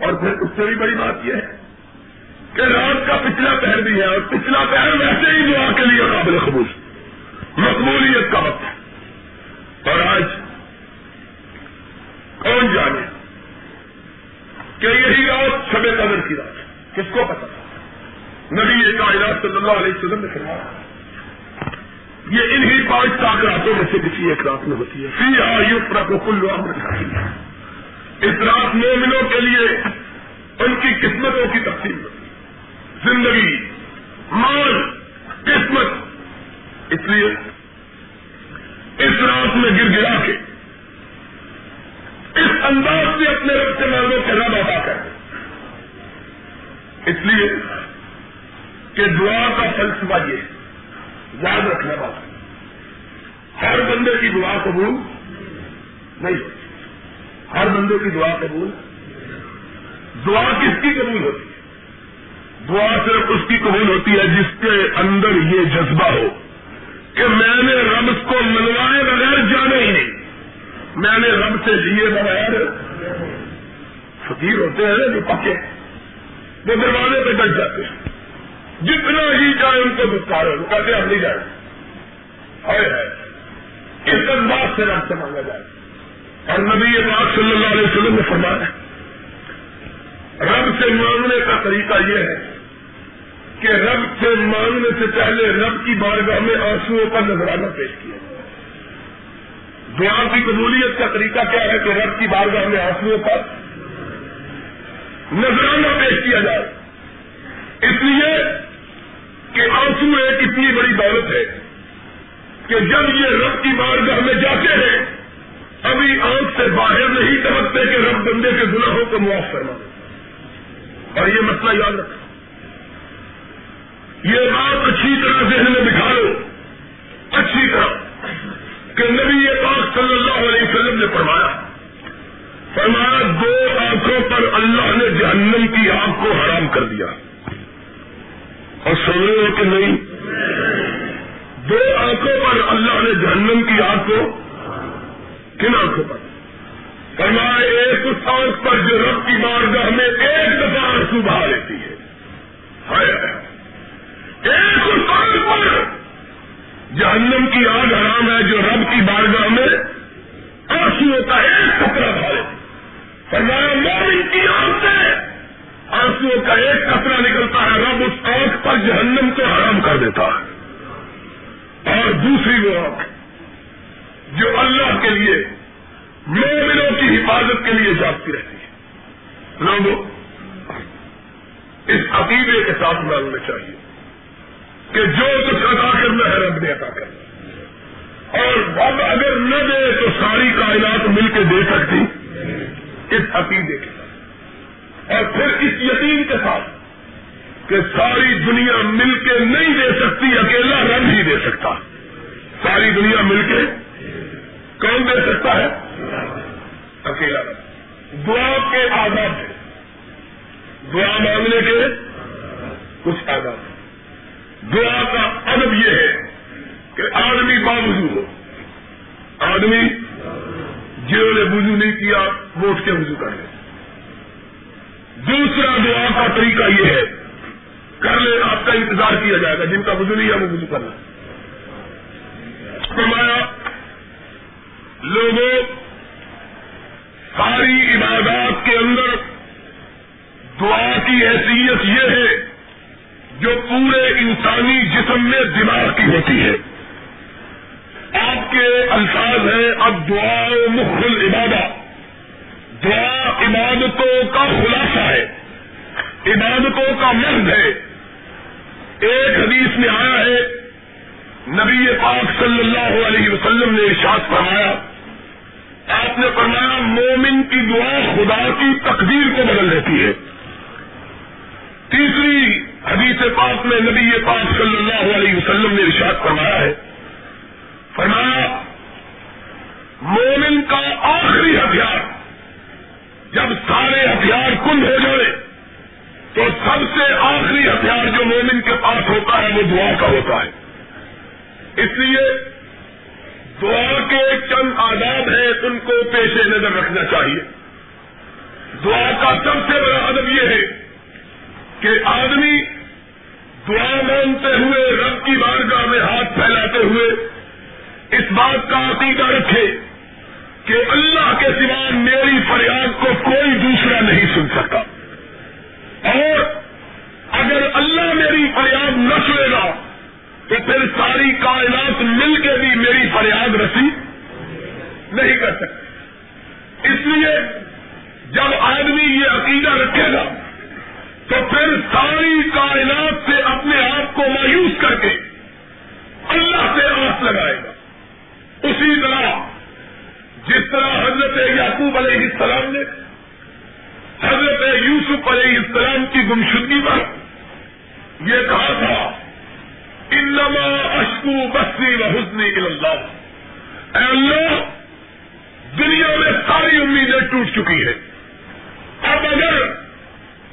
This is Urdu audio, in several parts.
اور پھر اس سے بھی بڑی بات یہ ہے کہ رات کا پچھلا پہر بھی ہے اور پچھلا پہر ویسے ہی دعا کے لیے قابل قبول مقبولیت کا وقت ہے۔ اور آج کون جانے کہ یہی رات شب قدر کی رات کس کو پتا نبی کائنات صلی اللہ علیہ وسلم نے فرمایا، یہ انہی پانچ سات راتوں میں سے کسی ایک رات میں ہوتی ہے۔ فی آیو پر کل اس رات مومنوں کے لیے ان کی قسمتوں کی تقسیم۔ زندگی، مال، قسمت۔ اس لیے اس رات میں گر گرا کے اس انداز سے اپنے رب سے مانگو کے رب ادا کر۔ اس لیے کہ دعا کا فلسفہ یہ یاد رکھنے والا ہر بندے کی دعا قبول نہیں۔ ہر بندے کی دعا قبول؟ دعا کس کی قبول ہوتی؟ ہے دعا صرف اس کی قبول ہوتی ہے جس کے اندر یہ جذبہ ہو کہ میں نے رب کو منوائے بغیر جانے ہی نہیں۔ میں نے رب سے لیے بغیر فقیر ہوتے ہیں جو پکے وہ دروازے پہ ڈٹ جاتے ہیں۔ جتنا ہی جائے ان کو دکھا رہے کہتے ہم نہیں جائیں۔ ہے اس انداز سے رب سے مانگا جائے؟ اور نبی پاک صلی اللہ علیہ وسلم نے فرمایا، رب سے مانگنے کا طریقہ یہ ہے کہ رب سے مانگنے سے پہلے رب کی بارگاہ میں آنسو کا نظرانہ پیش کیا۔ دعا کی قبولیت کا طریقہ کیا ہے کہ رب کی بارگاہ میں آنسو کا نظرانہ پیش کیا جائے۔ اس لیے کہ آنسو ایک اتنی بڑی دولت ہے کہ جب یہ رب کی بارگاہ میں جاتے ہیں ابھی آنکھ سے باہر نہیں سمجھتے کہ رب بندے کے گناہوں کو معاف کرنا اور یہ مسئلہ یاد رکھنا یہ بات اچھی طرح ذہن میں بٹھا لو اچھی طرح۔ کہ نبی پاک صلی اللہ علیہ وسلم نے فرمایا فرمایا، دو آنکھوں پر اللہ نے جہنم کی آگ کو حرام کر دیا۔ اور سن رہے ہو کہ نہیں، دو آنکھوں پر اللہ نے جہنم کی آگ کو کن آنکھوں پر؟ فرمایا، ایک اس آنکھ پر جو رب کی بارگاہ میں ایک دفعہ آنسو بہا لیتی ہے۔ ایک اس آنکھ پر جہنم کی آگ حرام ہے جو رب کی بارگاہ میں آنسو ہوتا ہے، ایک کپڑا بہا لیتی فرمایا، مومن کی آنکھ سے آنسو کا ایک کپڑا نکلتا ہے، رب اس آنکھ پر جہنم کو حرام کر دیتا ہے۔ اور دوسری وہ آنکھ جو اللہ کے لیے مومنوں کی حفاظت کے لیے جاگتی رہتی ہے۔ لوگوں، اس عقیدے کے ساتھ مانگنا چاہیے کہ جو کچھ ادا کرنا ہے رب نے عطا کرنا اور رب اگر نہ دے تو ساری کائنات مل کے دے سکتی۔ اس عقیدے کے ساتھ۔ اور پھر اس یقین کے ساتھ کہ ساری دنیا مل کے نہیں دے سکتی، اکیلا رب ہی دے سکتا۔ ساری دنیا مل کے کون دے سکتا ہے؟ اکیلا۔ دعا کے آداب ہے دعا مانگنے کے کچھ آداب دعا کا ادب یہ ہے کہ آدمی باوجود ہو۔ آدمی جنہوں نے وضو نہیں کیا، وہ اٹھ کے وضو کر لے۔ دوسرا دعا کا طریقہ یہ ہے، کر لے، آپ کا انتظار کیا جائے گا۔ جن کا وضو نہیں ہے، وہ وضو کر لیں۔ فرمایا لوگوں، ساری عبادات کے اندر دعا کی حیثیت یہ ہے جو پورے انسانی جسم میں دماغ کی ہوتی ہے۔ آپ کے الفاظ ہیں، اب دعا مخل عبادت دعا عبادتوں کا خلاصہ ہے، عبادتوں کا مرد ہے۔ ایک حدیث میں آیا ہے، نبی پاک صلی اللہ علیہ وسلم نے ارشاد فرمایا آپ نے فرمایا مومن کی دعا خدا کی تقدیر کو بدل دیتی ہے۔ تیسری حدیث پاک میں نبی پاک صلی اللہ علیہ وسلم نے ارشاد فرمایا ہے۔ فرمایا، مومن کا آخری ہتھیار جب سارے ہتھیار کل ہو جائے، تو سب سے آخری ہتھیار جو مومن کے پاس ہوتا ہے وہ دعا کا ہوتا ہے۔ اس لیے دعا کے چند آداب ہیں، ان کو پیش نظر رکھنا چاہیے۔ دعا کا سب سے بڑا ادب یہ ہے کہ آدمی دعا مانتے ہوئے، رب کی بارگاہ میں ہاتھ پھیلاتے ہوئے اس بات کا عقیدہ رکھے کہ اللہ کے سوا میری فریاد کو کوئی دوسرا نہیں سن سکتا۔ اور اگر اللہ میری فریاد نہ سنے گا تو پھر ساری کائنات مل کے بھی میری فریاد رسی نہیں کر سکتے اس لیے جب آدمی یہ عقیدہ رکھے گا، تو پھر ساری کائنات سے اپنے آپ کو مایوس کر کے اللہ سے آس لگائے گا۔ اسی طرح جس طرح حضرت یعقوب علیہ السلام نے حضرت یوسف علیہ السلام کی گمشدگی پر یہ کہا تھا انما اشکو بسری و حسنی اللہ اے اللہ، دنیا میں ساری امیدیں ٹوٹ چکی ہے اب اگر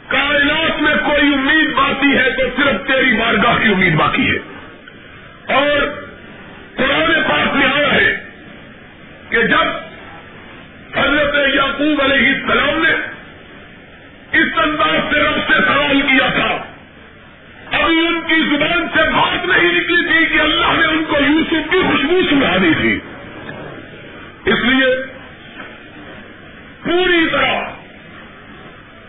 کائنات میں کوئی امید باقی ہے تو صرف تیری بارگاہ کی امید باقی ہے۔ اور قرآن پاک میں آیا ہے کہ جب حضرت یعقوب علیہ السلام نے اس انداز سے رب سے سوال کیا تھا ابھی ان کی زبان سے بات نہیں نکلی تھی کہ اللہ نے ان کو یوسف کی خوشبو سنا دی تھی۔ اس لیے پوری طرح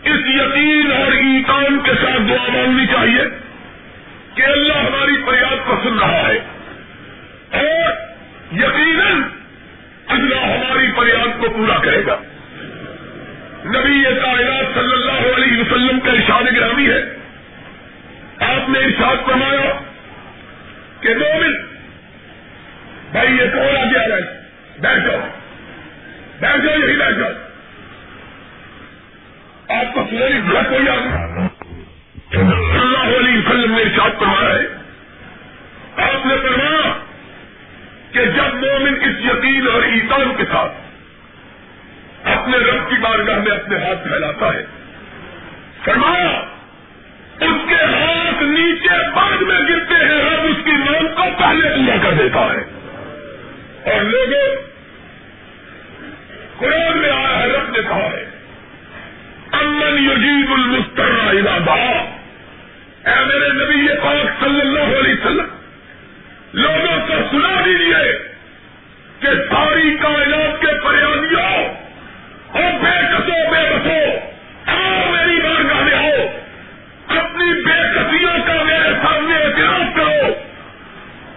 اس یقین اور ایمان کے ساتھ دعا مانگنی چاہیے کہ اللہ ہماری فریاد کو سن رہا ہے۔ اور یقیناً اللہ ہماری فریاد کو پورا کرے گا۔ نبی کائنات صلی اللہ علیہ وسلم کا ارشاد گرامی ہے۔ آپ نے ارشاد فرمایا کہ دو بھائی، یہ کون آ گیا ہے؟ بیٹھ جاؤ۔ بیٹھ جاؤ، یہی بیٹھ جاؤ۔ آپ کو پوری بھڑک ہو جائے اللہ علیہ وسلم نے ارشاد فرمایا ہے۔ آپ نے فرمایا کہ جب مومن اس یقین اور ایمان کے ساتھ اپنے رب کی بارگاہ میں اپنے ہاتھ پھیلاتا ہے، فرمایا اس کے ہاتھ نیچے بعد میں گرتے ہیں، رب اس کی مان کو پہلے پورا کر دیتا ہے۔ اور لوگوں، قرآن میں آیا ہے، رب نے کہا ہے، امن یجیب المستر ارادہ اے میرے نبی پاک صلی اللہ علیہ وسلم، لوگوں کو سنا دیجیے کہ ساری کائنات کے پریادیوں اور بے کسو بے بسو آؤ میری بارگاہ میں آؤ۔ اپنی بے کسیوں کا میرے سامنے احتیاط کرو۔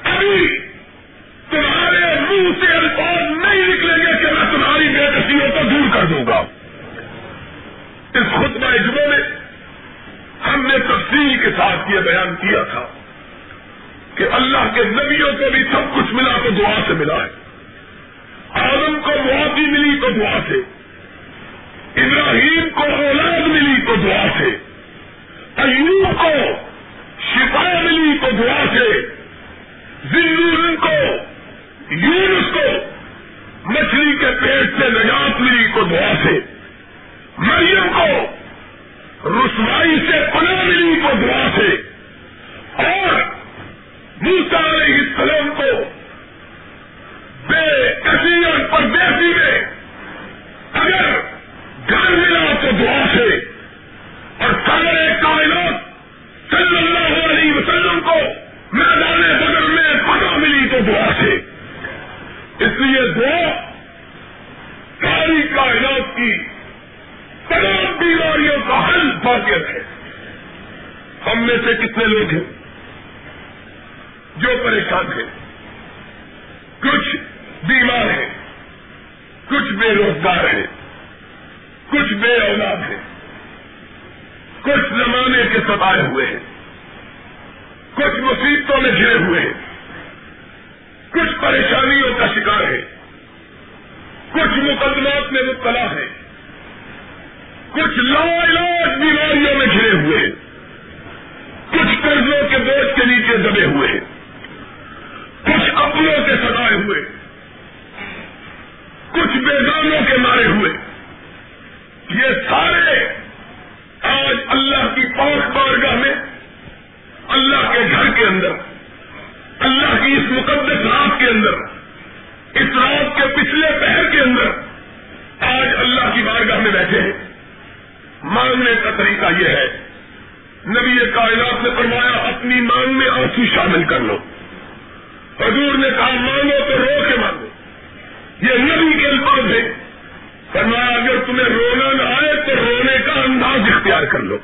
ابھی تمہارے منہ سے الفاظ نہیں نکلیں گے کہ میں تمہاری بے کسیوں کو دور کر دوں گا۔ اس خطبہ اجموں میں ہم نے تفصیل کے ساتھ یہ بیان کیا تھا کہ اللہ کے نبیوں کو بھی سب کچھ ملا تو دعا سے ملا ہے۔ آدم کو معافی ملی تو دعا سے۔ ابراہیم کو اولاد ملی تو دعا سے۔ ایوب کو، شفا ملی تو دعا سے۔ زندور کو، یونس کو، مچھلی کے پیٹ سے نجات ملی تو دعا سے۔ مریم کو، رسوائی سے پناہ ملی تو دعا سے۔ اور موسا علیہ السلام کو، بے کسی اور پردیسی میں اگر گھر ملا تو دعا سے اور سارے کائنات صلی اللہ علیہ وسلم کو میدان بدل میں پتہ ملی تو دعا سے۔ اس لیے دعا ساری کائنات کی تمام بیماریوں کا حل باقیت ہے۔ ہم میں سے کتنے لوگ ہیں جو پریشان ہیں؟ کچھ بیمار ہیں، کچھ بے روزگار ہیں، کچھ بے اولاد ہیں، کچھ زمانے کے ستائے ہوئے ہیں، کچھ مصیبتوں میں گھرے ہوئے ہیں۔ کچھ پریشانیوں کا شکار ہے، کچھ مقدمات میں مبتلا ہے، کچھ لا علاج بیماریوں میں گھرے ہوئے ہیں کچھ قرضوں کے بوجھ کے نیچے دبے ہوئے ہیں کچھ اپنوں کے سدائے ہوئے، کچھ بیگانوں کے مارے ہوئے۔ یہ سارے آج اللہ کی پانچ بارگاہ میں، اللہ کے گھر کے اندر اللہ کی اس مقدس رات کے اندر، اس رات کے پچھلے پہر کے اندر آج اللہ کی بارگاہ میں بیٹھے ہیں۔ مانگنے کا طریقہ یہ ہے، نبی کائنات نے فرمایا، اپنی مانگ میں آنسو شامل کر لو۔ حضور نے کہا، مانگو تو رو کے مانگو۔ یہ نبی کے الفاظ ہے فرمایا، اگر تمہیں رونا نہ آئے تو رونے کا انداز اختیار کر لو۔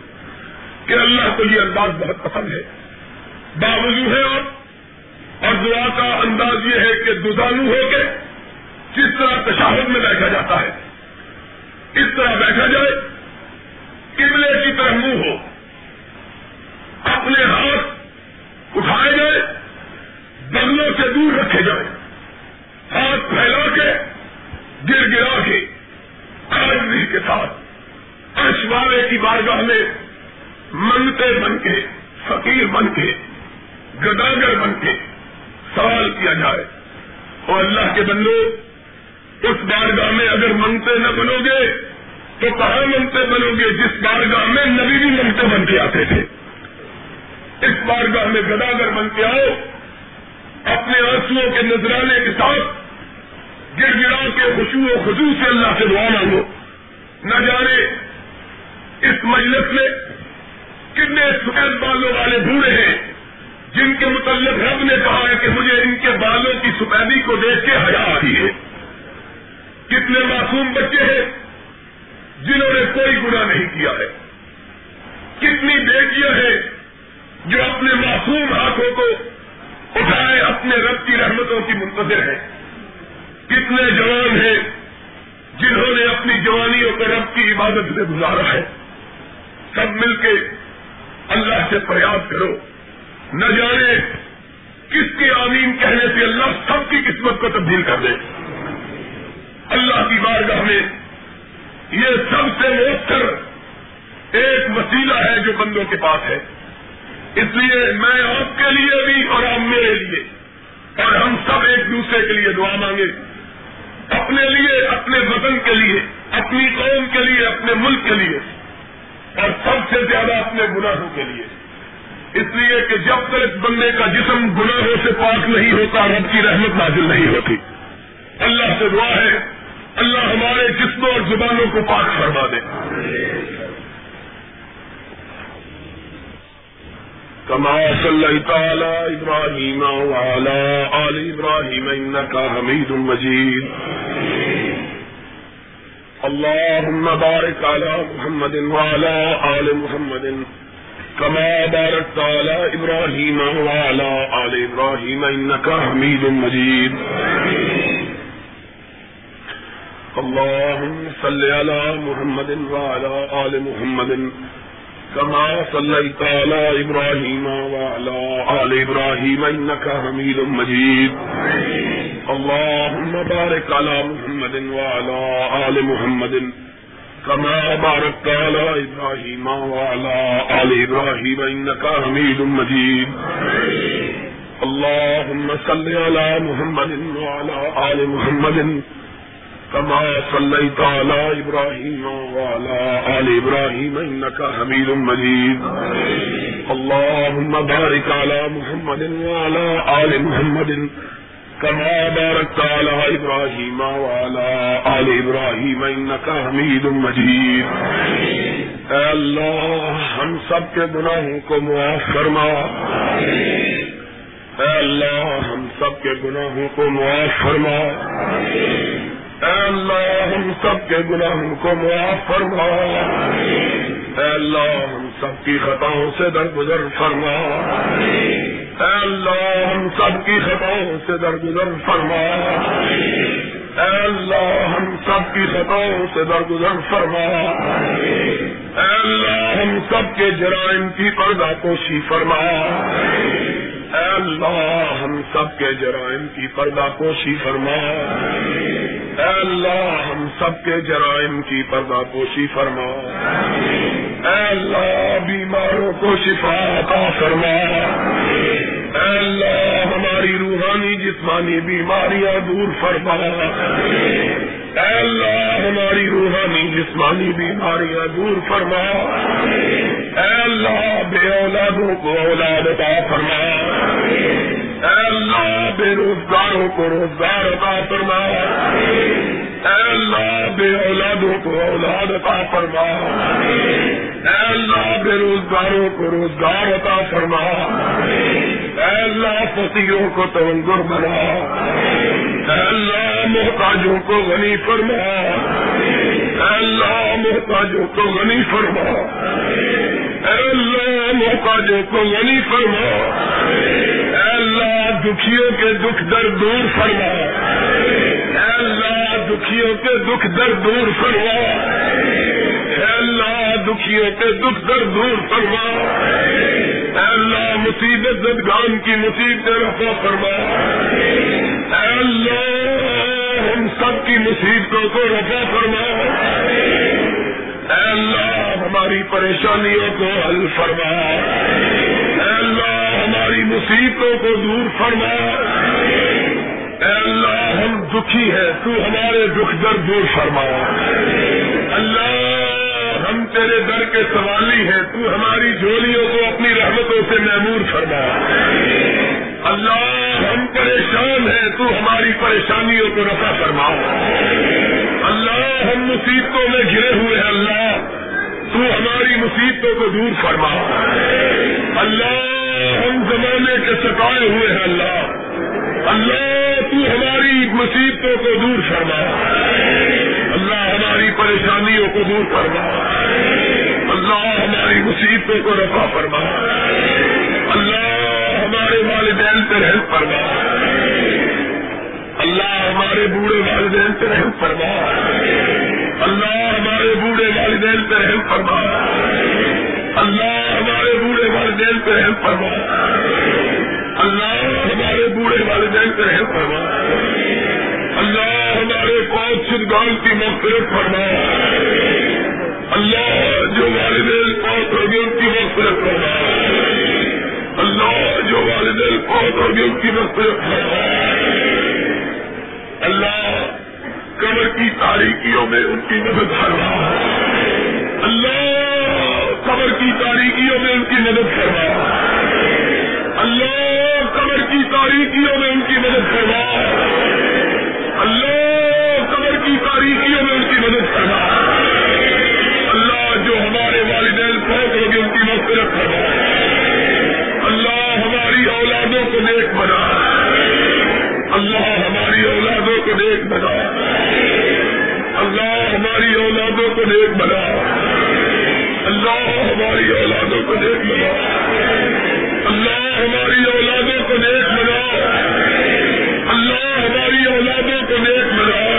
کہ اللہ کو یہ انداز بہت پسند ہے۔ باوجود ہے آپ اور دعا کا انداز یہ ہے کہ دزانو ہو کے جس طرح تشاہد میں بیٹھا جاتا ہے، اس طرح بیٹھا جائے، قبلے کی طرح منہ ہو، اپنے ہاتھ اٹھائے جائے بنگلوں سے دور رکھے جائے، ہاتھ پھیلا کے، گر گرا کے آدمی کے ساتھ، اشوارے کی بارگاہ میں منگتے بن کے، فقیر بن کے، گداگر بن کے سوال کیا جائے۔ اور اللہ کے بندو اس بارگاہ میں اگر منگتے نہ بنو گے، تو کہاں منگتے بنو گے؟ جس بارگاہ میں نبی بھی منگتے بن کے آتے تھے۔ اس بارگاہ میں گداگر بن کے آؤ، اپنے آنسو کے نذرانے کے ساتھ گر گرا کے خوشو و خزو سے اللہ سے دعا مانگو۔ نہ جانے اس مجلس میں کتنے سفید بالوں والے بوڑھے ہیں۔ جن کے متعلق رب نے کہا ہے کہ مجھے ان کے بالوں کی سفیدی کو دیکھ کے حیا آتی ہے۔ کتنے معصوم بچے ہیں جنہوں نے کوئی گناہ نہیں کیا ہے۔ کتنی بیٹیاں ہیں جو اپنے معصوم ہاتھوں کو اٹھائے اپنے رب کی رحمتوں کی منتظر ہیں۔ کتنے جوان ہیں جنہوں نے اپنی جوانیوں کو رب کی عبادت سے گزارا ہے۔ سب مل کے اللہ سے پریاس کرو۔ نہ جانے کس کے آمین کہنے سے اللہ سب کی قسمت کو تبدیل کر دے۔ اللہ کی بارگاہ میں یہ سب سے مؤثر ایک وسیلہ ہے جو بندوں کے پاس ہے۔ اس لیے میں آپ کے لیے بھی اور آپ میرے لیے اور ہم سب ایک دوسرے کے لیے دعا مانگے۔ اپنے لیے، اپنے وطن کے لیے، اپنی قوم کے لیے، اپنے ملک کے لیے اور سب سے زیادہ اپنے گناہوں کے لیے۔ اس لیے کہ جب تک بندے کا جسم گناہوں سے پاک نہیں ہوتا، رب کی رحمت نازل نہیں ہوتی۔ اللہ سے دعا ہے، اللہ ہمارے جسموں اور زبانوں کو پاک فرما دے۔ كما صليت على إبراهيم وعلى آل إبراهيم إنك حميد مجيد اللهم بارك على محمد وعلى آل محمد۔ كما باركت على إبراهيم وعلى آل إبراهيم إنك حميد مجيد. اللهم صل على محمد وعلى آل محمد كما صليت على إبراهيم وعلى آل إبراهيم إنك حميد مجيد. اللهم بارك على محمد وعلى آل محمد كما باركت على إبراهيم وعلى آل إبراهيم إنك حميد مجيد. اللهم صل على محمد وعلى آل محمد كما صليت على إبراهيم وعلى آل إبراهيم إنك حميد مجيد. اللهم بارك على محمد وعلى آل محمد كما باركت على إبراهيم وعلى آل إبراهيم إنك حميد مجيد. اے اللہ، ہم سب کے گناہوں کو معاف فرما۔ اے اللہ، ہم سب کے گناہوں کو معاف فرما۔ اے اللہ، ہم سب کے گناہوں کو معاف فرما۔ اے اللہ، ہم سب کی خطاؤں سے درگزر فرما۔ اے اللہ، ہم سب کی خطاؤں سے درگزر فرما۔ اے اللہ، ہم سب کی خطاؤں سے درگزر فرما۔ اے اللہ، ہم سب کے جرائم کی پردہ کوشی فرما۔ اے اللہ، ہم سب کے جرائم کی پردہ کوشی فرما۔ اے اللہ، ہم سب کے جرائم کی پردہ پوشی فرما۔ اے اللہ، بیماروں کو شفا عطا فرما۔ اے اللہ، ہماری روحانی جسمانی بیماریاں دور فرما اے اللہ، ہماری روحانی جسمانی بیماریاں دور فرما۔ اے اللہ، بے اولادوں کو اولاد عطا فرما۔ اے اللہ، بے روزگاروں کو روزگار عطا فرما۔ اے اللہ بے اولادوں کو اولاد عطا فرما۔ اے اللہ بے روزگاروں کو روزگار عطا فرما۔ اے اللہ فقیروں کو تونگر بنا۔ اے اللہ محتاجوں کو غنی فرما۔ اے اللہ محتاجوں کو غنی فرما۔ اے اللہ محتاجوں کو غنی فرما۔ اے اللہ دکھیوں کے دکھ درد دور فرما۔ دکھیوں کے دکھ درد دور فرما۔ اے اللہ، دکھیوں کے دکھ درد دور فرما۔ اے اللہ، مصیبت زدگان کی مصیبت رفا فرما۔ اے اللہ، ہم سب کی مصیبتوں کو رفا فرما۔ اے اللہ، ہماری پریشانیوں کو حل فرما۔ اے اللہ، ہماری مصیبتوں کو دور فرما۔ اے اللہ دکھی ہیں تو ہمارے دکھ درد دور فرما اللہ، ہم تیرے در کے سوالی ہیں، تو ہماری جھولیوں کو اپنی رحمتوں سے محمور فرما۔ اللہ، ہم پریشان ہیں، تو ہماری پریشانیوں کو رفع فرما اللہ، ہم مصیبتوں میں گرے ہوئے ہیں، اللہ، تو ہماری مصیبتوں کو دور فرما اللہ، ہم زمانے کے ستائے ہوئے ہیں، اللہ۔ اللہ تو ہماری مصیبتوں کو دور فرما۔ اللہ ہماری پریشانیوں کو دور فرما۔ اللہ ہماری مصیبتوں کو رفع فرما۔ اللہ ہمارے والدین پہ رحم فرما۔ اللہ ہمارے بوڑھے والدین پہ رحم فرما۔ اللہ ہمارے بوڑھے والدین پہ رحم فرما۔ اللہ ہمارے بوڑھے والدین پہ رحم فرما۔ اللہ ہمارے والدین پہ رحم فرما۔ اللہ ہمارے پانچ شدگان کی مغفرت فرما۔ اللہ جو والدین پانچ ہوگی ان کی مغفرت فرما۔ اللہ جو والدین پانچ ہوگی ان کی مغفرت فرما۔ اللہ کمر کی تاریکیوں میں ان کی مدد فرما۔ اللہ کمر کی تاریکیوں میں ان کی مدد فرما۔ اللہ کمر کی تاریکیوں میں ان کی مدد فرما۔ اللہ کمر کی تاریکیوں میں ان کی مدد فرما۔ اللہ جو ہمارے والدین بہت ہوگی ان کی مغفرت فرما۔ اللہ ہماری اولادوں کو نیک بنا۔ اللہ ہماری اولادوں کو نیک بنا۔ اللہ ہماری اولادوں کو نیک بنا۔ اللہ ہماری اولادوں کو نیک بنا۔ اللہ ہماری اولادوں کو نیک بنا اللہ ہماری اولادوں کو نیک بنا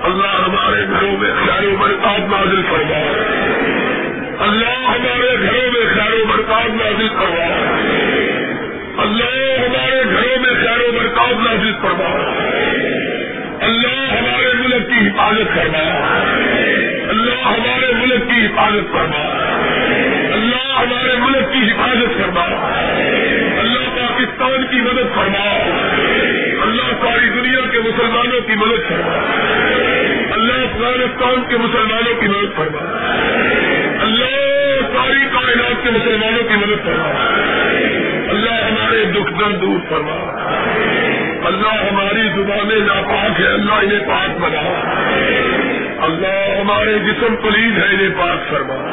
اللہ ہمارے گھروں میں خیر و برکات نازل فرما۔ اللہ ہمارے گھروں میں خیر و برکات نازل فرما۔ اللہ ہمارے گھروں میں خیر و برکات نازل فرما۔ اللہ ہمارے ملک کی حفاظت فرما۔ اللہ ہمارے ملک کی حفاظت فرما۔ اللہ ہمارے ملک کی حفاظت فرما اللہ پاکستان کی مدد فرما اللہ ساری دنیا کے مسلمانوں کی مدد فرما اللہ افغانستان کے مسلمانوں کی مدد فرما اللہ ساری کائنات کے مسلمانوں کی مدد فرما اللہ ہمارے دکھ درد دور فرما اللہ ہماری زبانیں ناپاک ہے اللہ انہیں پاک بنا اللہ ہمارے جسم پلیز ہے انہیں پاک فرما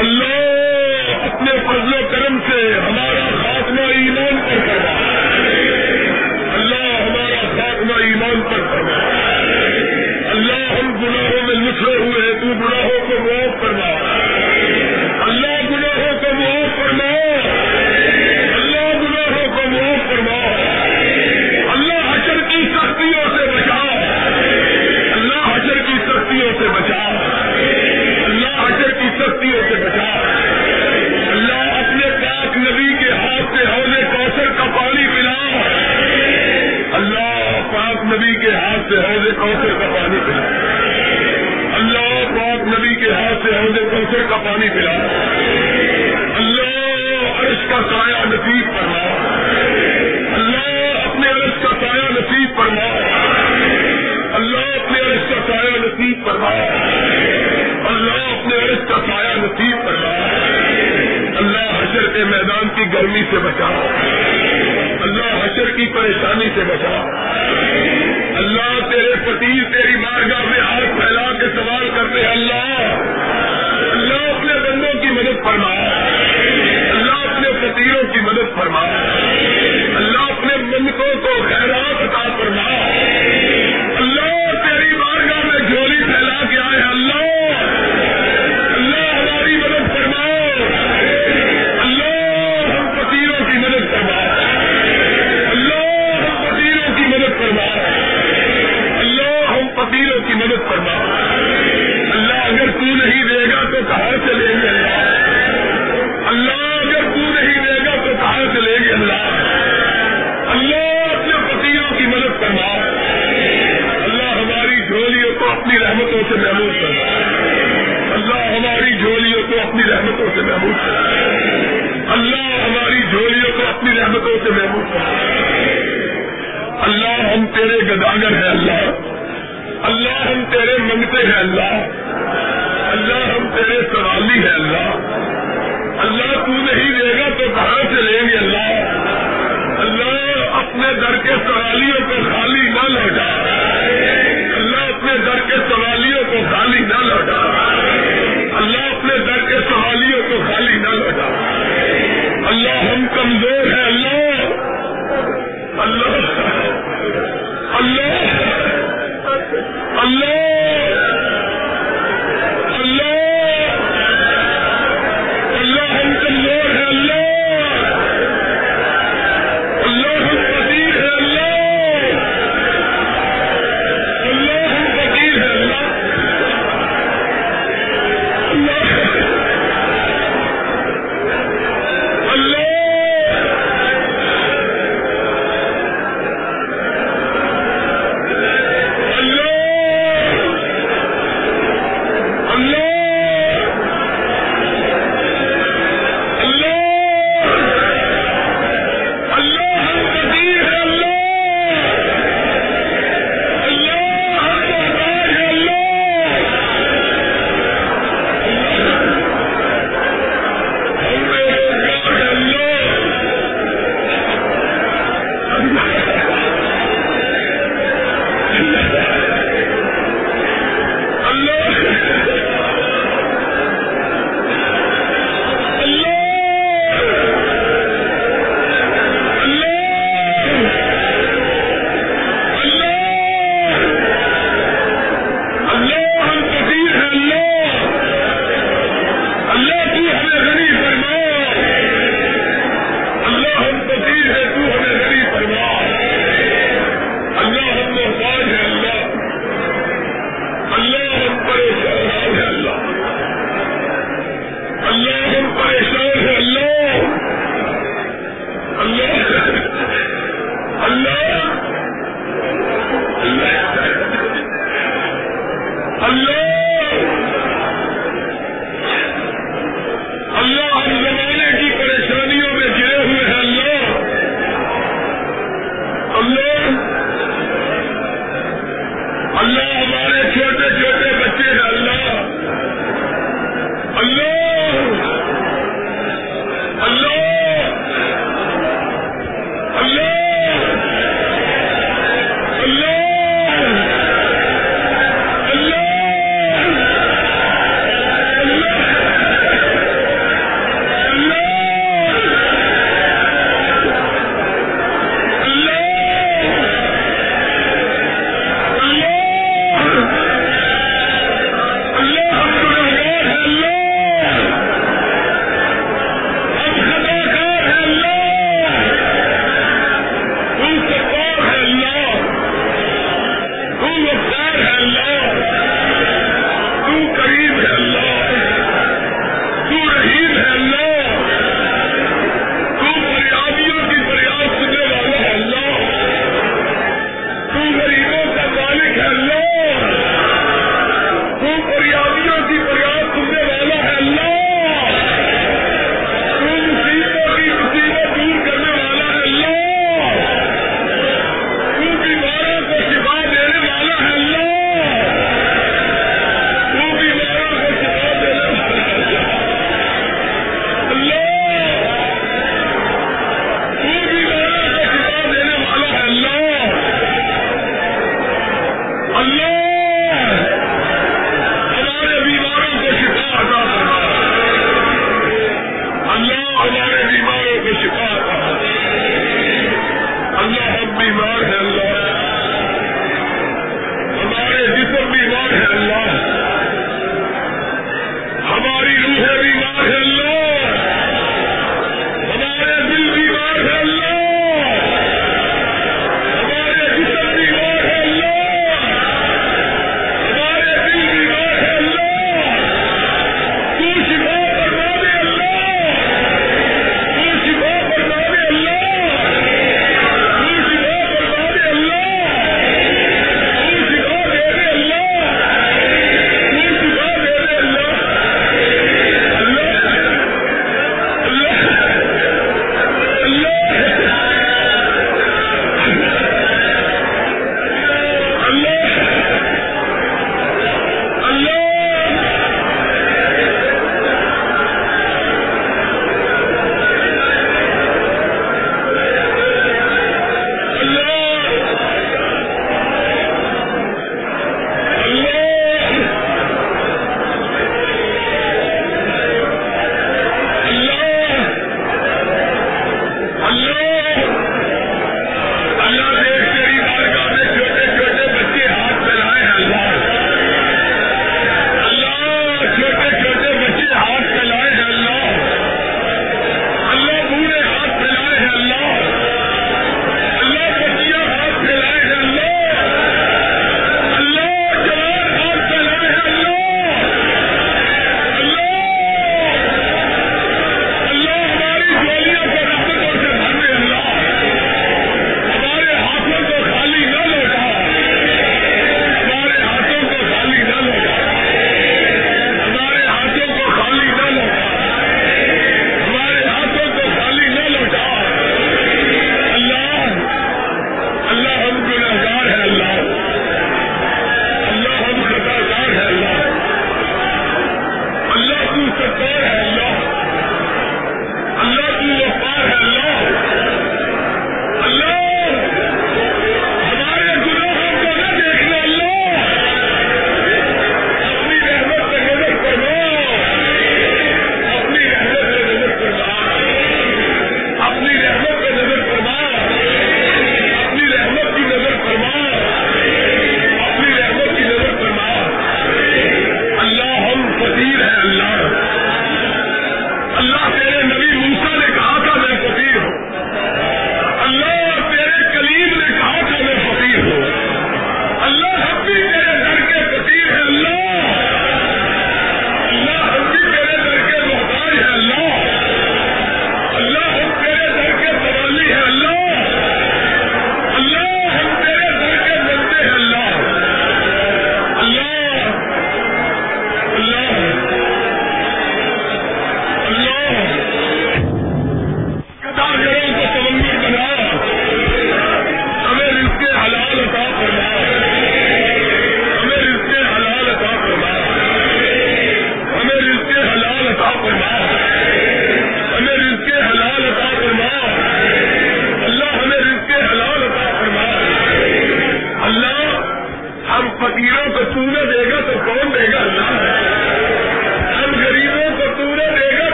اللہ اپنے فضل و کرم سے ہمارا خاتمہ ایمان پر کروا اللہ ہمارا خاتمہ ایمان پر کروا اللہ ہم گناہوں میں نسلے ہوئے ہیں، تو گناہوں کو معاف کروا اللہ گناہوں کو معاف فرما اللہ گناہوں کو معاف فرما اللہ حشر کی سختیوں سے بچا اللہ حشر کی سختیوں سے بچا کا پانی پلا اللہ پاک نبی کے ہاتھ سے حوض کوثر کا پانی پلا اللہ پاک نبی کے ہاتھ سے حوض کوثر کا پانی پلا اللہ عرش کا سایہ نصیب فرما اللہ اپنے عرش کا سایہ نصیب فرما اللہ اپنے عرش کا سایہ نصیب فرما اللہ اپنے عرش کا سایہ نصیب فرما اللہ حشر کے میدان کی گرمی سے بچا اللہ حشر کی پریشانی سے بچا۔ اللہ تیرے پتی تیری مارگاہ میں ہاتھ پھیلا کے سوال کرتے ہیں، اللہ اللہ اپنے بندوں کی مدد فرما۔ اللہ اپنے پتیلوں کی مدد فرما۔ اللہ اپنے بندوں کو خیرات عطا فرما۔ اللہ تو نہیں دے گا تو کہاں سے لیں گے اللہ؟ اللہ اگر تو نہیں دے گا تو کہاں سے لیں گے اللہ؟ اللہ اپنے پتیلوں کی مدد فرما۔ اللہ ہماری جھولیوں کو اپنی رحمتوں سے محمود کرنا اللہ ہماری جھولیوں کو اپنی رحمتوں سے محمود کرنا اللہ ہماری جھولیوں کو اپنی رحمتوں سے محمود کرنا اللہ ہم تیرے گداگر ہیں اللہ۔ اللہ ہم تیرے منگتے ہیں اللہ۔ اللہ ہم تیرے سوالی ہیں اللہ۔ اللہ تو نہیں دے گا تو کہاں سے لیں گے اللہ؟ اللہ اپنے در کے سوالیوں کو خالی نہ لوٹا۔ اللہ اپنے در کے سوالیوں کو خالی نہ لوٹا۔ اللہ اپنے در کے سوالیوں کو خالی نہ لوٹا۔ اللہ ہم کمزور ہیں اللہ۔ اللہ۔ اللہ۔ اللہ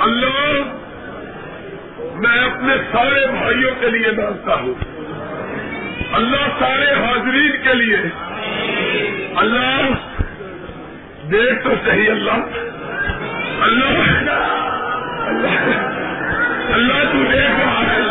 اللہ، میں اپنے سارے بھائیوں کے لیے مانگتا ہوں۔ اللہ سارے حاضرین کے لیے۔ اللہ دیکھ تو صحیح اللہ۔ اللہ اللہ تو دیکھ رہا ہے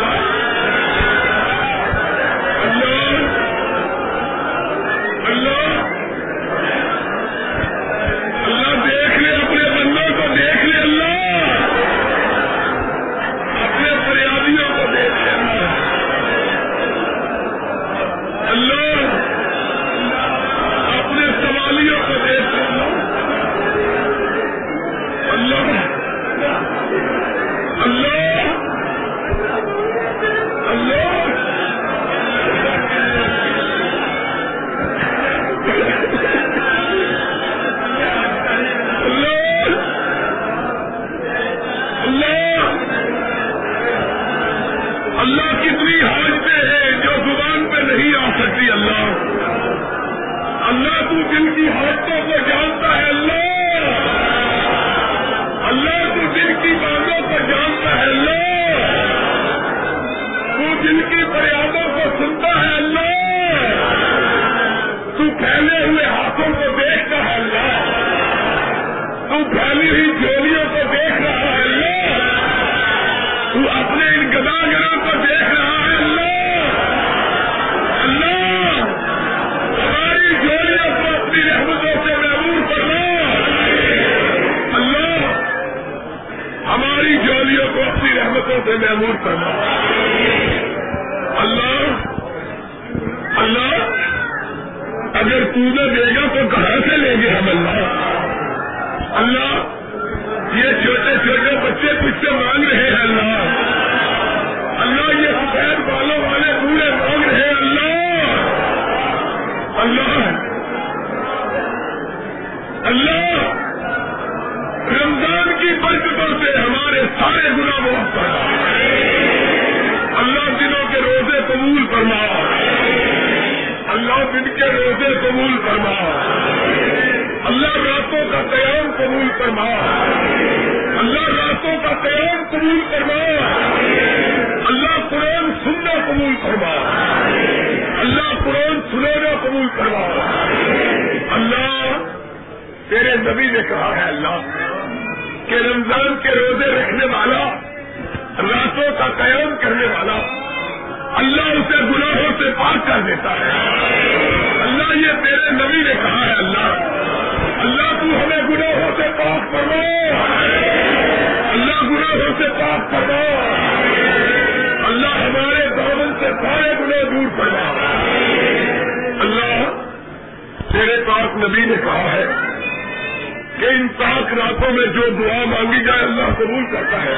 جو دعا مانگی جائے اللہ قبول کرتا ہے۔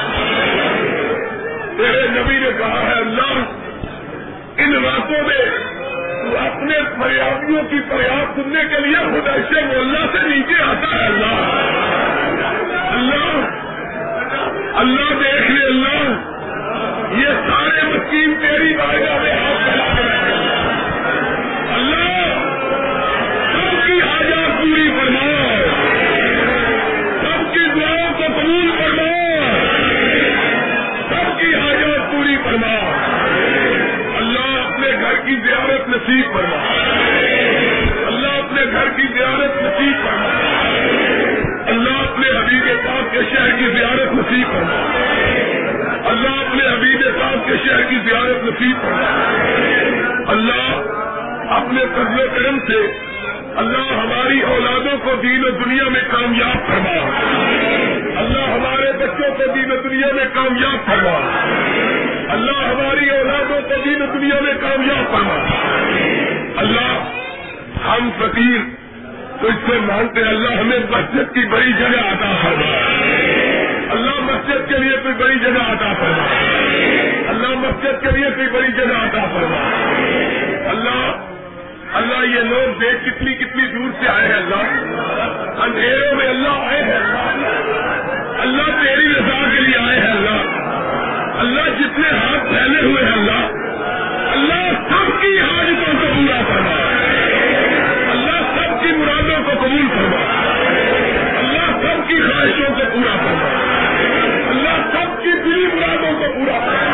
تیرے نبی نے کہا ہے، اللہ، ان راتوں میں تو اپنے فریادیوں کی فریاد سننے کے لیے خدا سے اللہ سے نیچے آتا ہے اللہ۔ اللہ اللہ دیکھ لے، اللہ، یہ سارے مسکین تیری بارگاہ میں نصیب اللہ اپنے قدم کرم سے اللہ ہماری اولادوں کو دین و دنیا میں کامیاب فرما۔ اللہ ہمارے بچوں کو دین و دنیا میں کامیاب فرما۔ اللہ ہماری اولادوں کو دین و دنیا میں کامیاب فرما۔ اللہ، ہم فقیر، تو اس سے مانتے اللہ ہمیں مسجد کی بڑی جگہ عطا فرما۔ اللہ مسجد کے لیے کوئی بڑی جگہ عطا فرما۔ اللہ مسجد کے لیے کوئی بڑی جگہ عطا فرما۔ اللہ اللہ یہ لوگ دیکھ کتنی کتنی دور سے آئے ہیں اللہ۔ اندھیروں میں اللہ آئے ہیں۔ اللہ اللہ تیری رضا کے لیے آئے ہیں اللہ۔ اللہ جتنے ہاتھ پھیلے ہوئے ہیں اللہ۔ اللہ سب کی حاجتوں کو پورا کرنا اللہ سب کی مرادوں کو قبول کرنا اللہ سب کی خواہشوں کو پورا کرنا اللہ سب کی دلی مرادوں کو پورا کرنا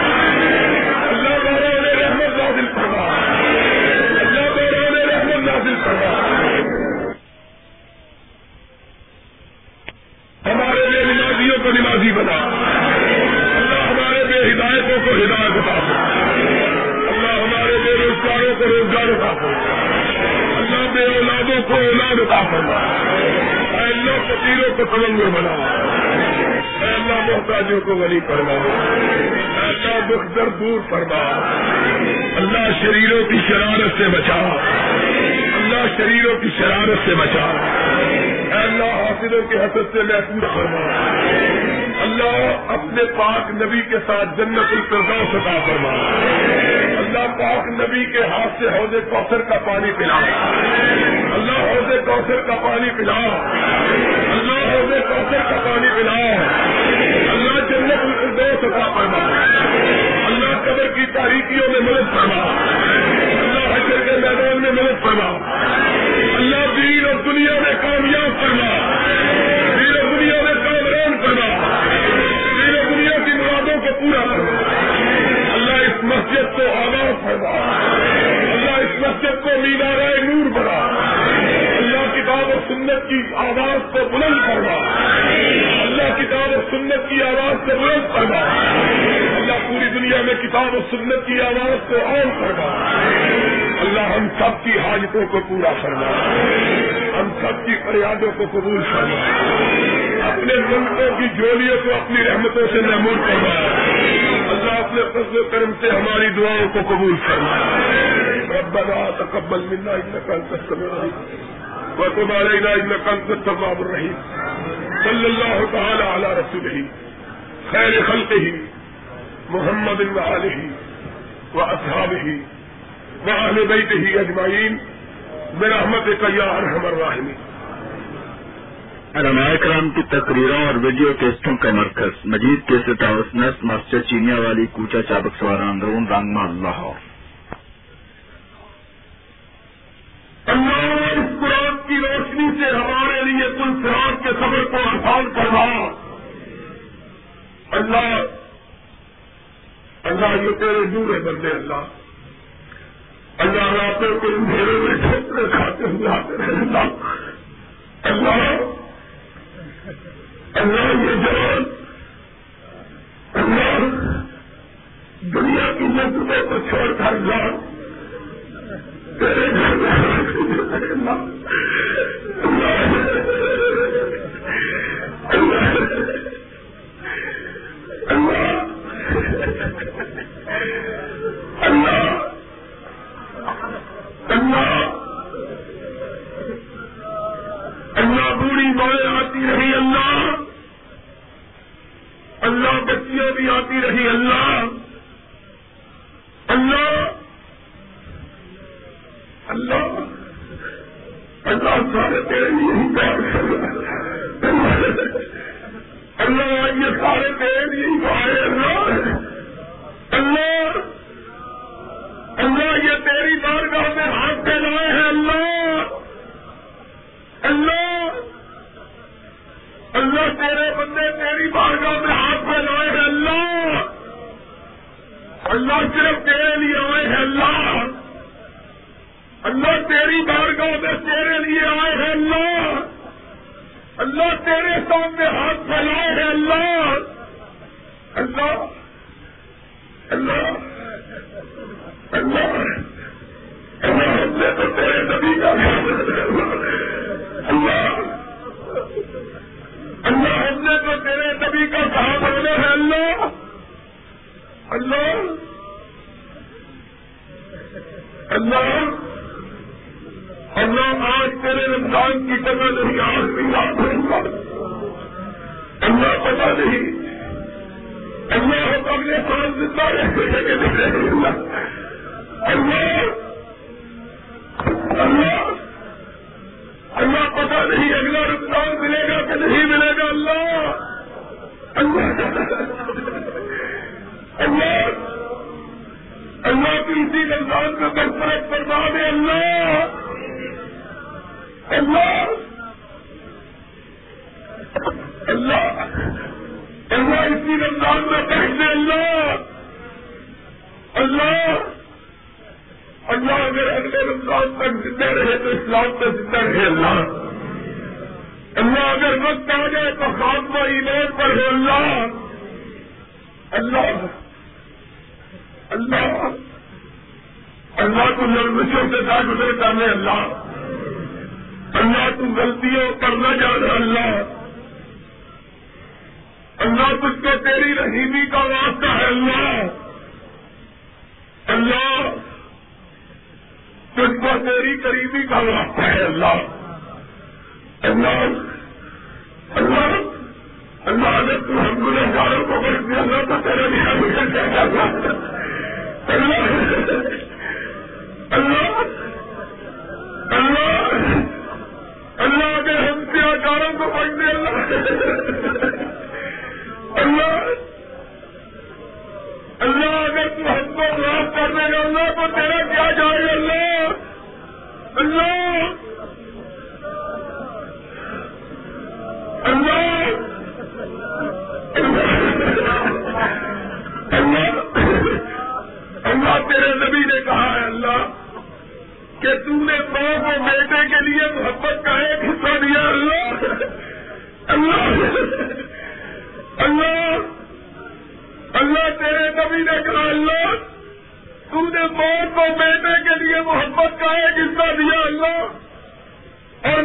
ہمارے بے نمازیوں کو نمازی بنا۔ اللہ ہمارے بے ہدایتوں کو ہدایت بتا اللہ ہمارے بے روزگاروں کو روزگار اٹھا اللہ بے اولادوں کو اولاد اٹھا فرما۔ اے اللہ فقیروں کو سمندر بنا۔ اے اللہ محتاجوں کو غریب فرما۔ اے اللہ دکھ درد دور فرما۔ اللہ شریروں کی شرارت سے بچا۔ اللہ شریروں کی شرارت سے بچا۔ اے اللہ حاصلوں کے حسد سے محفوظ فرما۔ اللہ، اپنے پاک نبی کے ساتھ جنت الفردوس عطا فرما۔ اللہ، پاک نبی کے ہاتھ سے حوض کوثر کا پانی پلا۔ اللہ، حوض کوثر کا پانی پلا۔ اللہ، حوض کوثر کا پانی پلا۔ اللہ، جنت الفردوس عطا فرما۔ اللہ، قبر کی تاریخیوں میں مدد فرما۔ میدان میں مدد فرما۔ اللہ دین اور دنیا میں کامیاب فرما۔ دین اور دنیا میں کامران فرما۔ دین اور دنیا کی مرادوں کو پورا کرنا اللہ اس مسجد کو آباد فرما۔ اللہ اس مسجد کو مینارہ نور بنا۔ اللہ کتاب و سنت کی آواز کو بلند کرنا اللہ کتاب و سنت کی آواز کو بلند کرنا اللہ پوری دنیا میں کتاب و سنت کی آواز کو عام کرنا اللہ ہم سب کی حاجتوں کو پورا کرنا ہم سب کی فریادوں کو قبول کرنا اپنے ملکوں کی جولیوں کو اپنی رحمتوں سے محمود کرنا اللہ اپنے فضل و کرم سے ہماری دعاؤں کو قبول کرنا ربنا تقبل منا انك انت السميع العليم وتب علينا انك انت التواب الرحيم صلى الله تعالى على رسوله خير خلقه محمد وآله وأصحابه وأهل بيته أجمعين برحمتك يا أرحم الراحمين علماء کرام کی تقریروں اور ویڈیو ٹیسٹوں کا مرکز مجید کے ستاوس نس ماسٹر چینیا والی کوچا چابک سوارا اندرون رنگ اللہ۔ اللہ اس قرآن کی روشنی سے ہمارے لیے کل سراج کے سفر کو آسان کرنا اللہ اللہ یہ تیرے دور ہے بندے اللہ۔ اللہ راتوں کو اندھیرے میں ٹھیکرے کھاتے ہوئے آتے رہے اللہ اللہ اللہ یہ جان۔ اللہ، دنیا کی نظروں کو چھوڑ کر جان اللہ اللہ کی اسی رمضان کو برفرت فرما دے اللہ اللہ اللہ اللہ اسی رمضان میں کر دے اللہ اللہ اللہ اگر اگلے رمضان تک زندہ رہے تو اسلام میں زندہ رہے اللہ اللہ اگر وقت آ جائے تو خاتمہ ایمان پر ہے، اللہ اللہ۔ اللہ اللہ کو نرمشوں سے گزر کرنے اللہ۔ اللہ تو غلطیوں کرنا جانا اللہ۔ اللہ تجھ کو تیری رحیمی کا واسطہ ہے اللہ۔ اللہ تجھ کو تیری قریبی کا واسطہ ہے اللہ۔ اللہ اللہ اللہ نے تم ہم گنہ گاروں کو بڑھ دیا تو تیرے بھی ہم اللہ اللہ اللہ کے ہم سے آکاروں کو پڑھ اللہ اللہ اللہ اگر تو ہم کو معاف کر دے اللہ تو تیرا کیا جائے اللہ اللہ نے کہا ہے اللہ کہ تو نے باپ کو بیٹے کے لیے محبت کا ایک حصہ دیا اللہ اللہ اللہ اللہ تیرے نبی نے کہا اللہ تم نے باپ کو بیٹے کے لیے محبت کا ایک حصہ دیا اللہ اور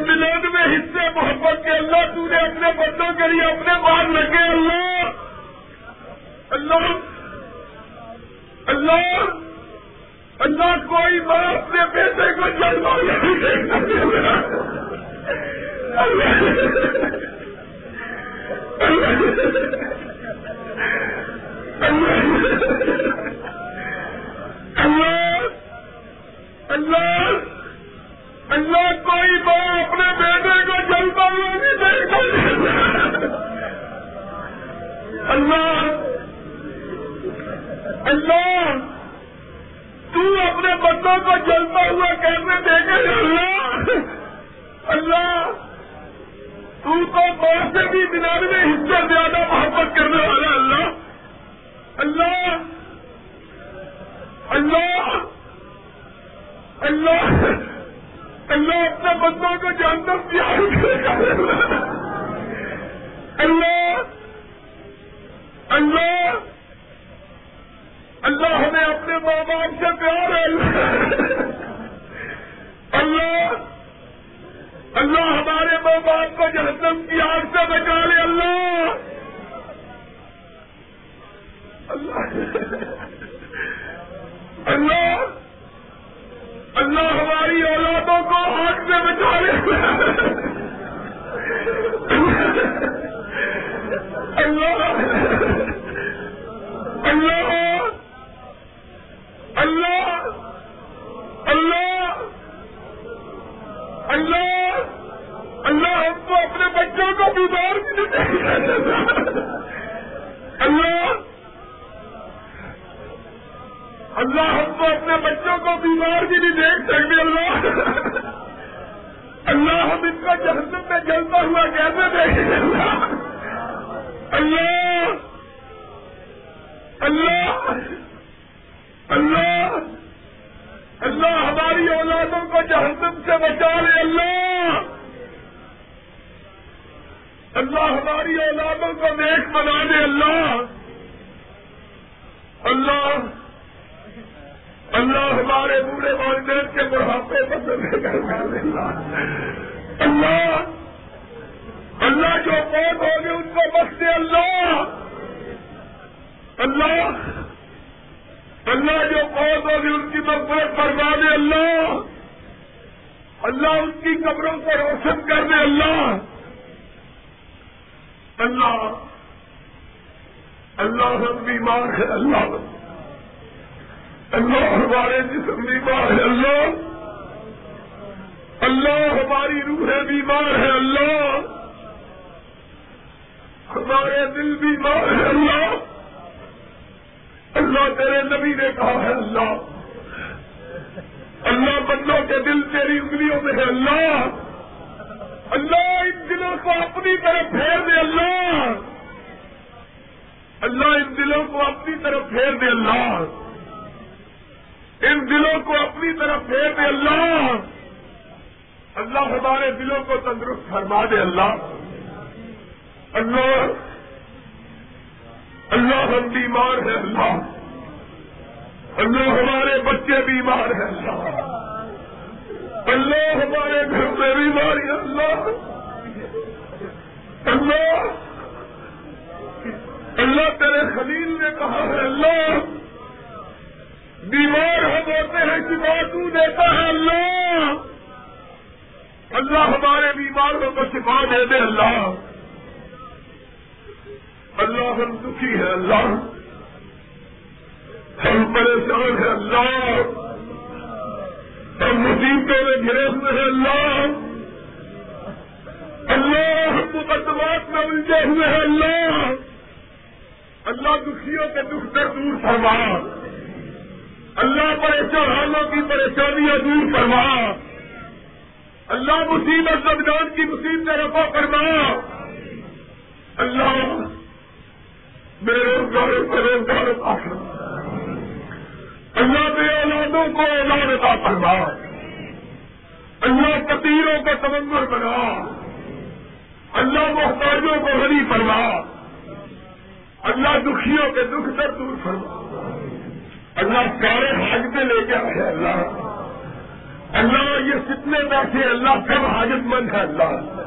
میں حصے محبت کے اللہ تو نے اپنے بچوں کے لیے اپنے باہر رکھے اللہ اللہ اللہ کوئی ماں اپنے بیٹے کو جلوا اللہ۔ اپنے بچوں کو جلتا ہوا کیسے دیکھے اللہ اللہ، تو تو ماں سے بھی ننانوے حصے زیادہ محبت کرنے والا اللہ اللہ اللہ اللہ اللہ اپنے بندوں کو جانتا پیار اللہ اللہ اللہ ہمیں اپنے ماں باپ سے پیار ہے۔ اللہ اللہ ہمارے ماں باپ کو جہنم کی آگ سے بچا لے، اللہ۔ اللہ۔ اللہ اللہ ہماری اولادوں کو آگ سے بچا لے۔ اللہ اللہ۔ اللہ۔ اپنے بچوں کو بیمار اللہ اللہ ہم کو اپنے بچوں کو بیمار بھی نہیں دیکھ سکتے، اللہ۔ اللہ ہم ان کا جہنم میں جلتا ہوا کیسے دیکھیں اللہ اللہ اللہ اللہ ہماری اولادوں کو جہنم سے بچا لے اللہ اللہ ہماری اولادوں کو نیک بنا دے اللہ اللہ اللہ ہمارے بوڑھے والدین کے بڑھاپے پر اللہ اللہ جو بہت ہو گئے ان کو بخش دے اللہ۔ اللہ اللہ جو بہت ہو گئے ان کی مغفرت فرما دے اللہ۔ اللہ ان کی قبروں کو روشن کر دے اللہ۔ اللہ اللہ ہم بیمار ہے اللہ۔ اللہ ہمارے جسم بیمار ہے اللہ۔ اللہ ہماری روحیں بیمار ہے اللہ۔ ہمارے دل بیمار ہے اللہ۔ اللہ تیرے نبی نے کہا ہے اللہ۔ اللہ بندوں کے دل تیری انگلیوں میں ہے اللہ۔ اللہ ان دلوں کو اپنی طرف پھیر دے اللہ۔ اللہ ان دلوں کو اپنی طرف پھیر دے اللہ۔ ان دلوں کو اپنی طرف پھیر دے اللہ۔ اللہ ہمارے دلوں کو تندرست فرما دے اللہ۔ اللہ اللہ ہم بیمار ہیں اللہ۔ اللہ ہمارے بچے بیمار ہیں اللہ۔ اللہ ہمارے گھر میں بیماری اللہ۔ اللہ اللہ تیرے خلیل نے کہا ہے اللہ۔ بیمار ہم ہوتے ہیں، شفا تو دیتا ہے اللہ۔ اللہ ہمارے بیماروں کو شفا دے دے اللہ۔ اللہ ہم دکھی ہے اللہ۔ ہم پریشان ہیں، اللہ۔ ہم مصیبتوں میں گرے ہوئے ہیں، اللہ۔ اللہ، ہم مقدمات میں الجھے ہوئے ہیں، اللہ۔ اللہ دکھیوں کے دکھ در دور فرما۔ اللہ پریشانوں کی پریشانیاں دور فرما۔ اللہ مصیبت زبدان کی مصیبت رفا فرما۔ اللہ بے روزگار بے روزگار اللہ بے اولادوں کو اولاد کا فرما۔ اللہ فقیروں کو سمندر بنا۔ اللہ محتاجوں کو غنی فرما۔ اللہ دکھیوں کے دکھ سے دور فرما۔ اللہ سارے حاجتیں لے کے آئے اللہ۔ اللہ یہ کتنے بیٹھے اللہ سب حاجت مند ہے اللہ۔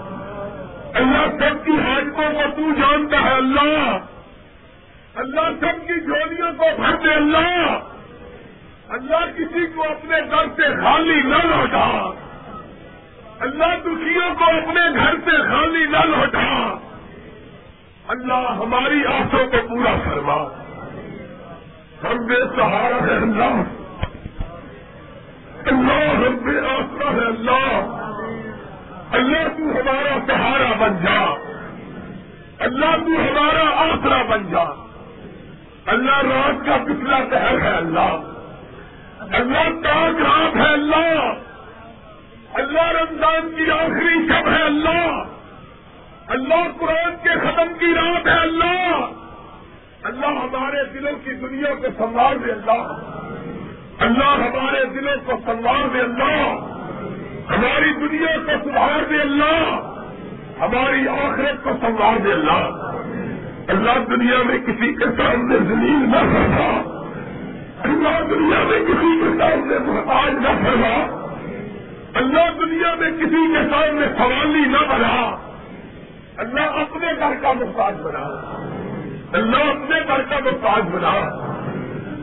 اللہ سب کی حاجتوں کو تو جانتا ہے، اللہ۔ اللہ سب کی جولیوں کو بھر دے، اللہ۔ اللہ کسی کو اپنے گھر سے خالی نہ لوٹا۔ اللہ دکھیوں کو اپنے گھر سے خالی نہ لوٹا۔ اللہ ہماری آسوں کو پورا فرما۔ ہم بے سہارا ہے اللہ۔ اللہ ہم آسرا ہے اللہ. اللہ تو ہمارا سہارا بن جا. اللہ تو ہمارا آسرا بن جا. اللہ رات کا پچھلا پہر ہے اللہ. اللہ تاج رات ہے اللہ. اللہ رمضان کی آخری شب ہے اللہ. اللہ قرآن کے ختم کی رات ہے اللہ. اللہ ہمارے دلوں کی دنیا کو سنبھال دے اللہ. اللہ ہمارے دلوں کو سنبھال دے اللہ، ہماری دنیا کو سدھار دے اللہ، ہماری آخرت کو سنبھال دے اللہ۔ اللہ دنیا میں کسی کے سامنے زمین نہ فرما، اللہ دنیا میں کسی کے سامنے محتاج نہ فرما۔ اللہ دنیا میں کسی کے سامنے سوالی نہ بنا۔ اللہ اپنے گھر کا محتاج بنا۔ اللہ اپنے گھر کا محتاج بنا۔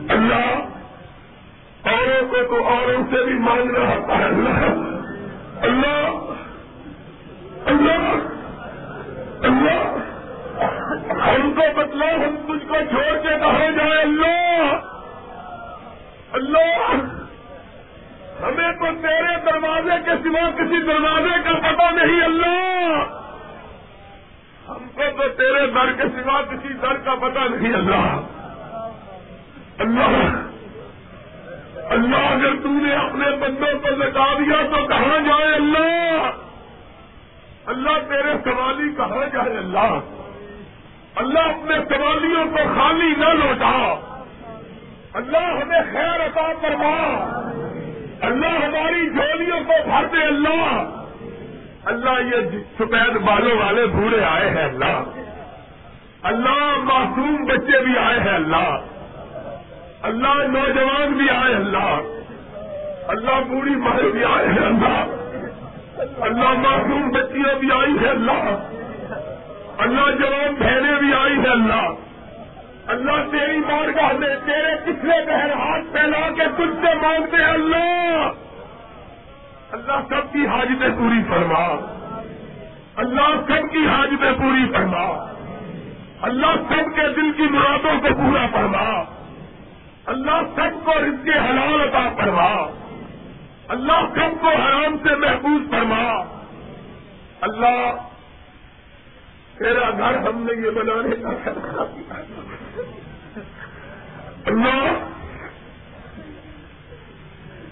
اللہ اوروں کو تو اوروں سے بھی مانگنا ہوتا ہے اللہ۔ اللہ۔ اللہ۔ اللہ۔ ہم کو بتلا ہم تجھ کو چھوڑ کے کہا جائے اللہ۔ اللہ۔ ہمیں تو تیرے دروازے کے سوا کسی دروازے کا پتہ نہیں، اللہ۔ ہم کو تو تیرے در کے سوا کسی در کا پتہ نہیں، اللہ۔ اللہ۔ اللہ اگر تم نے اپنے بندوں کو لٹا دیا تو کہاں جائے اللہ؟ اللہ تیرے سوالی کہاں جائے اللہ؟ اللہ اپنے سوالیوں کو خالی نہ لوٹا۔ اللہ ہمیں خیر عطا فرما۔ اللہ ہماری جھولیوں کو بھر دے اللہ۔ اللہ یہ سفید بالوں والے بوڑھے آئے ہیں اللہ۔ اللہ معصوم بچے بھی آئے ہیں اللہ۔ اللہ نوجوان بھی آئے اللہ۔ اللہ بوڑھی ماں بھی آئے ہیں اللہ۔ اللہ معصوم بچیاں بھی آئی ہیں اللہ۔ اللہ جوان بہنیں بھی آئی ہے اللہ۔ اللہ تیری بارگاہ میں تیرے پچھلے بہن ہاتھ پھیلا کے تجھ سے مانگتے ہیں اللہ۔ اللہ سب کی حاجتیں پوری فرما۔ اللہ سب کی حاجتیں پوری فرما۔ اللہ سب کے دل کی مرادوں کو پورا فرما۔ اللہ سب کو رزق حلال عطا فرما۔ اللہ سب کو حرام سے محفوظ فرما۔ اللہ، تیرا گھر ہم نے یہ بنانے کا فیصلہ کیا۔ اللہ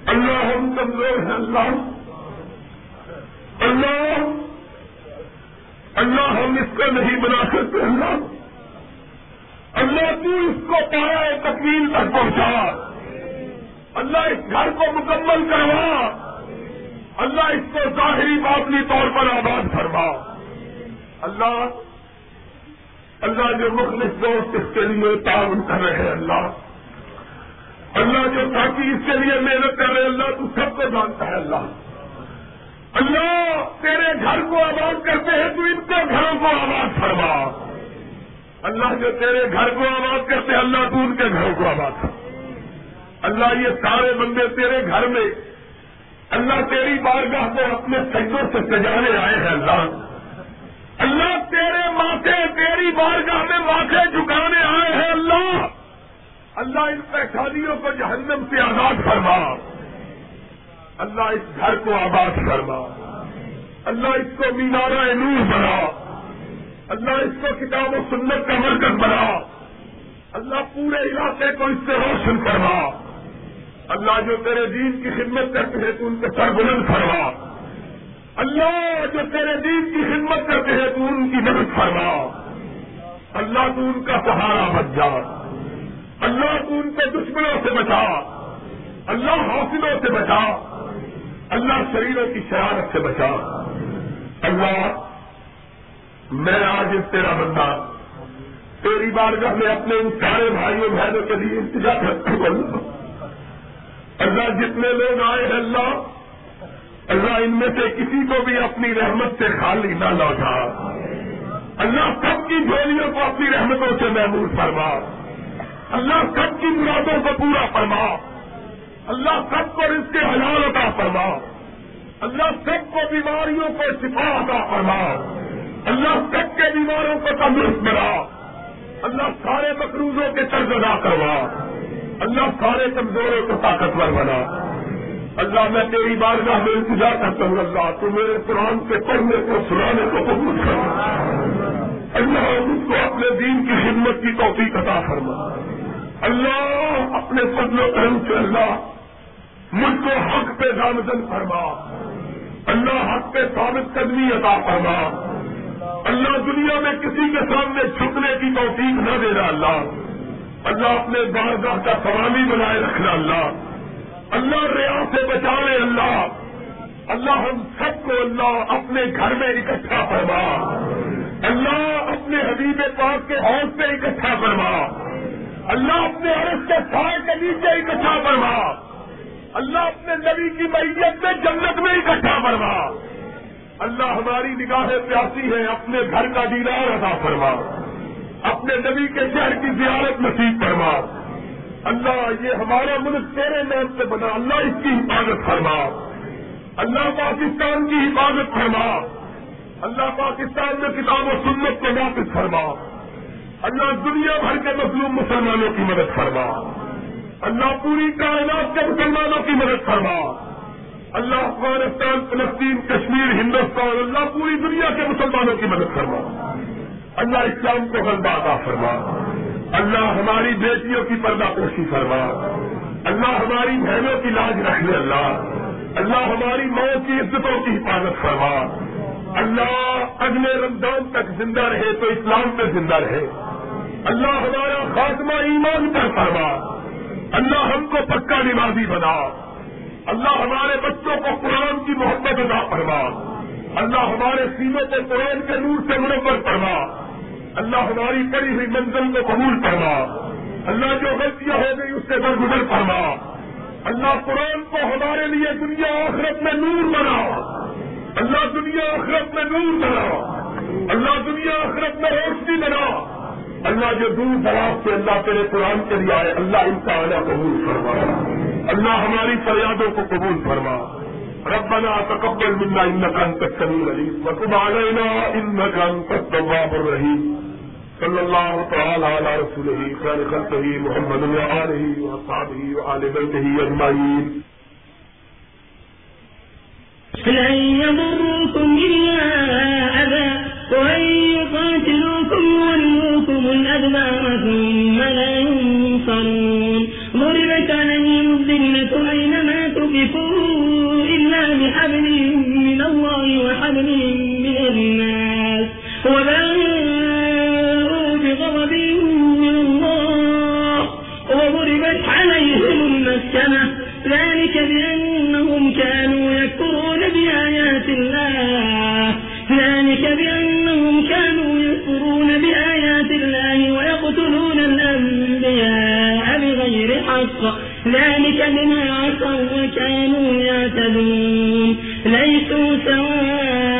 اللہ ہم کمزور ہیں، اللہ۔ اللہ اللہ ہم اس کو نہیں بنا سکتے، اللہ۔ اللہ تو اس کو پایا تکمیل تک پہنچا۔ اللہ اس گھر کو مکمل کروا۔ اللہ اس کو ظاہری باطنی طور پر آباد فرما۔ اللہ اللہ جو مخلص دوست اس کے لیے تعاون کر رہے ہیں، اللہ۔ اللہ جو ساتھی اس کے لیے محنت کر رہے ہیں، اللہ تو سب کو جانتا ہے، اللہ۔ اللہ، تیرے گھر کو آباد کرتے ہیں تو ان کے گھروں کو آباد فرما۔ اللہ جو تیرے گھر کو آباد کرتے اللہ تو ان کے گھروں کو آباد کر۔ اللہ یہ سارے بندے تیرے گھر میں، اللہ تیری بارگاہ کو اپنے سجدوں سے سجانے آئے ہیں، اللہ۔ اللہ تیرے ماتھے، تیری بارگاہ میں ماتھے جھکانے آئے ہیں، اللہ۔ اللہ ان پریشانیوں کو جہنم سے آزاد فرما۔ اللہ اس گھر کو آباد فرما۔ اللہ اس کو مینارہ نور بنا۔ اللہ اس کو کتاب و سنت کا مرکز بنا۔ اللہ پورے علاقے کو اس سے روشن کروا اللہ جو تیرے دین کی خدمت کرتے ہیں تو ان کے سر بلند فرما۔ اللہ جو تیرے دین کی خدمت کرتے ہیں تو ان کی مدد فرما۔ اللہ تو ان کا سہارا بچ جا۔ اللہ تو ان کے دشمنوں سے بچا۔ اللہ حاصلوں سے بچا۔ اللہ شریروں کی شرارت سے بچا۔ اللہ میں آج تیرا بندہ تیری بارگاہ میں اپنے ان سارے بھائیوں بہنوں کے لیے انتظار کرتا ہوں، اللہ جتنے لوگ آئے ہیں، اللہ اللہ ان میں سے کسی کو بھی اپنی رحمت سے خالی نہ لوٹا۔ اللہ سب کی جھولیوں کو اپنی رحمتوں سے محمود فرما۔ اللہ سب کی مرادوں کو پورا فرما۔ اللہ سب کو اس کے حلال عطا فرما۔ اللہ سب کو بیماریوں کو شفا عطا فرما۔ اللہ سب کے بیماروں کو تندرست بنا۔ اللہ سارے مقروضوں کے طرز ادا کروا۔ اللہ سارے کمزوروں کو طاقتور بنا۔ اللہ میں تیری بار میں انتظار کرتا ہوں، اللہ، تو میرے قرآن کے پڑھنے کو، سنانے کو قبول کر۔ اللہ، مجھ کو اپنے دین کی خدمت کی توفیق عطا فرما۔ اللہ، اپنے فضل و کرم سے اللہ، مجھ کو حق پہ دامدن فرما۔ اللہ، حق پہ ثابت قدمی عطا فرما۔ اللہ دنیا میں کسی کے سامنے جھکنے کی توفیق نہ دینا اللہ۔ اللہ اپنے بارگاہ کا سوامی بنائے رکھنا اللہ۔ اللہ ریا سے بچا لے اللہ۔ اللہ ہم سب کو اللہ اپنے گھر میں اکٹھا فرما۔ اللہ اپنے حبیب پاک کے حوض پہ اکٹھا فرما۔ اللہ اپنے عرض کے سائے کے نیچے اکٹھا فرما۔ اللہ اپنے نبی کی میت میں جنت میں اکٹھا فرما۔ اللہ ہماری نگاہیں پیاسی ہے اپنے گھر کا دیدار ادا فرما۔ اپنے نبی کے شہر کی زیارت نصیب فرما۔ اللہ، یہ ہمارا ملک تیرے نام سے بنا۔ اللہ اس کی حفاظت فرما۔ اللہ پاکستان کی حفاظت فرما۔ اللہ پاکستان میں کتاب و سنت کو واپس فرما۔ اللہ دنیا بھر کے مظلوم مسلمانوں کی مدد فرما۔ اللہ پوری کائنات کے مسلمانوں کی مدد فرما۔ اللہ، افغانستان، فلسطین، کشمیر، ہندوستان، اللہ پوری دنیا کے مسلمانوں کی مدد فرما۔ اللہ اسلام کو غلبہ عطا فرما۔ اللہ ہماری بیٹیوں کی پردہ پوشی فرما۔ اللہ ہماری بہنوں کی لاج رکھ لے اللہ۔ اللہ ہماری ماں کی عزتوں کی حفاظت فرما۔ اللہ اگلے رمضان تک زندہ رہے تو اسلام میں زندہ رہے۔ اللہ ہمارا خاتمہ ایمان پر فرما۔ اللہ ہم کو پکا نمازی بنا۔ اللہ ہمارے بچوں کو قرآن کی محبت ادا فرما۔ اللہ ہمارے سینوں کو قرآن کے نور سے منور فرما۔ اللہ ہماری پڑی ہوئی منزل کو قبول فرما۔ اللہ جو غلطیاں ہو گئی اس سے درگزر فرما۔ اللہ قرآن کو ہمارے لیے دنیا آخرت میں نور بنا۔ اللہ دنیا آخرت میں نور بنا۔ اللہ دنیا آخرت میں روشنی بنا۔ اللہ جو دور دراز سے اللہ تیرے قرآن کے لیے آئے، اللہ ان کا آنا قبول فرما اللہ ہماری فریادوں کو قبول فرما۔ ربنا تقبل منا انك انت السميع العليم وتب علينا انك انت التواب الرحيم صلى الله تعالى على رسوله خير خلقه محمد وآله وأصحابه وآل بيته أجمعين لن يضروكم إلا أذى، وأن يقاتلوكم ويلوكم الأدبار ثم لا ينصرون۔ ضربت عليهم الذلة أينما تكفوا إلا بحبل من الله وحبل من الناس وباءوا بغضب من الله وضربت عليهم المسكنة ذلك بأنهم كانوا يكفرون بآيات الله ذلك بأنهم كانوا يكفرون بآيات الله ويقتلون الأنبياء بغير حق ذلك بما عصوا وكانوا يعتدون. ليسوا سواء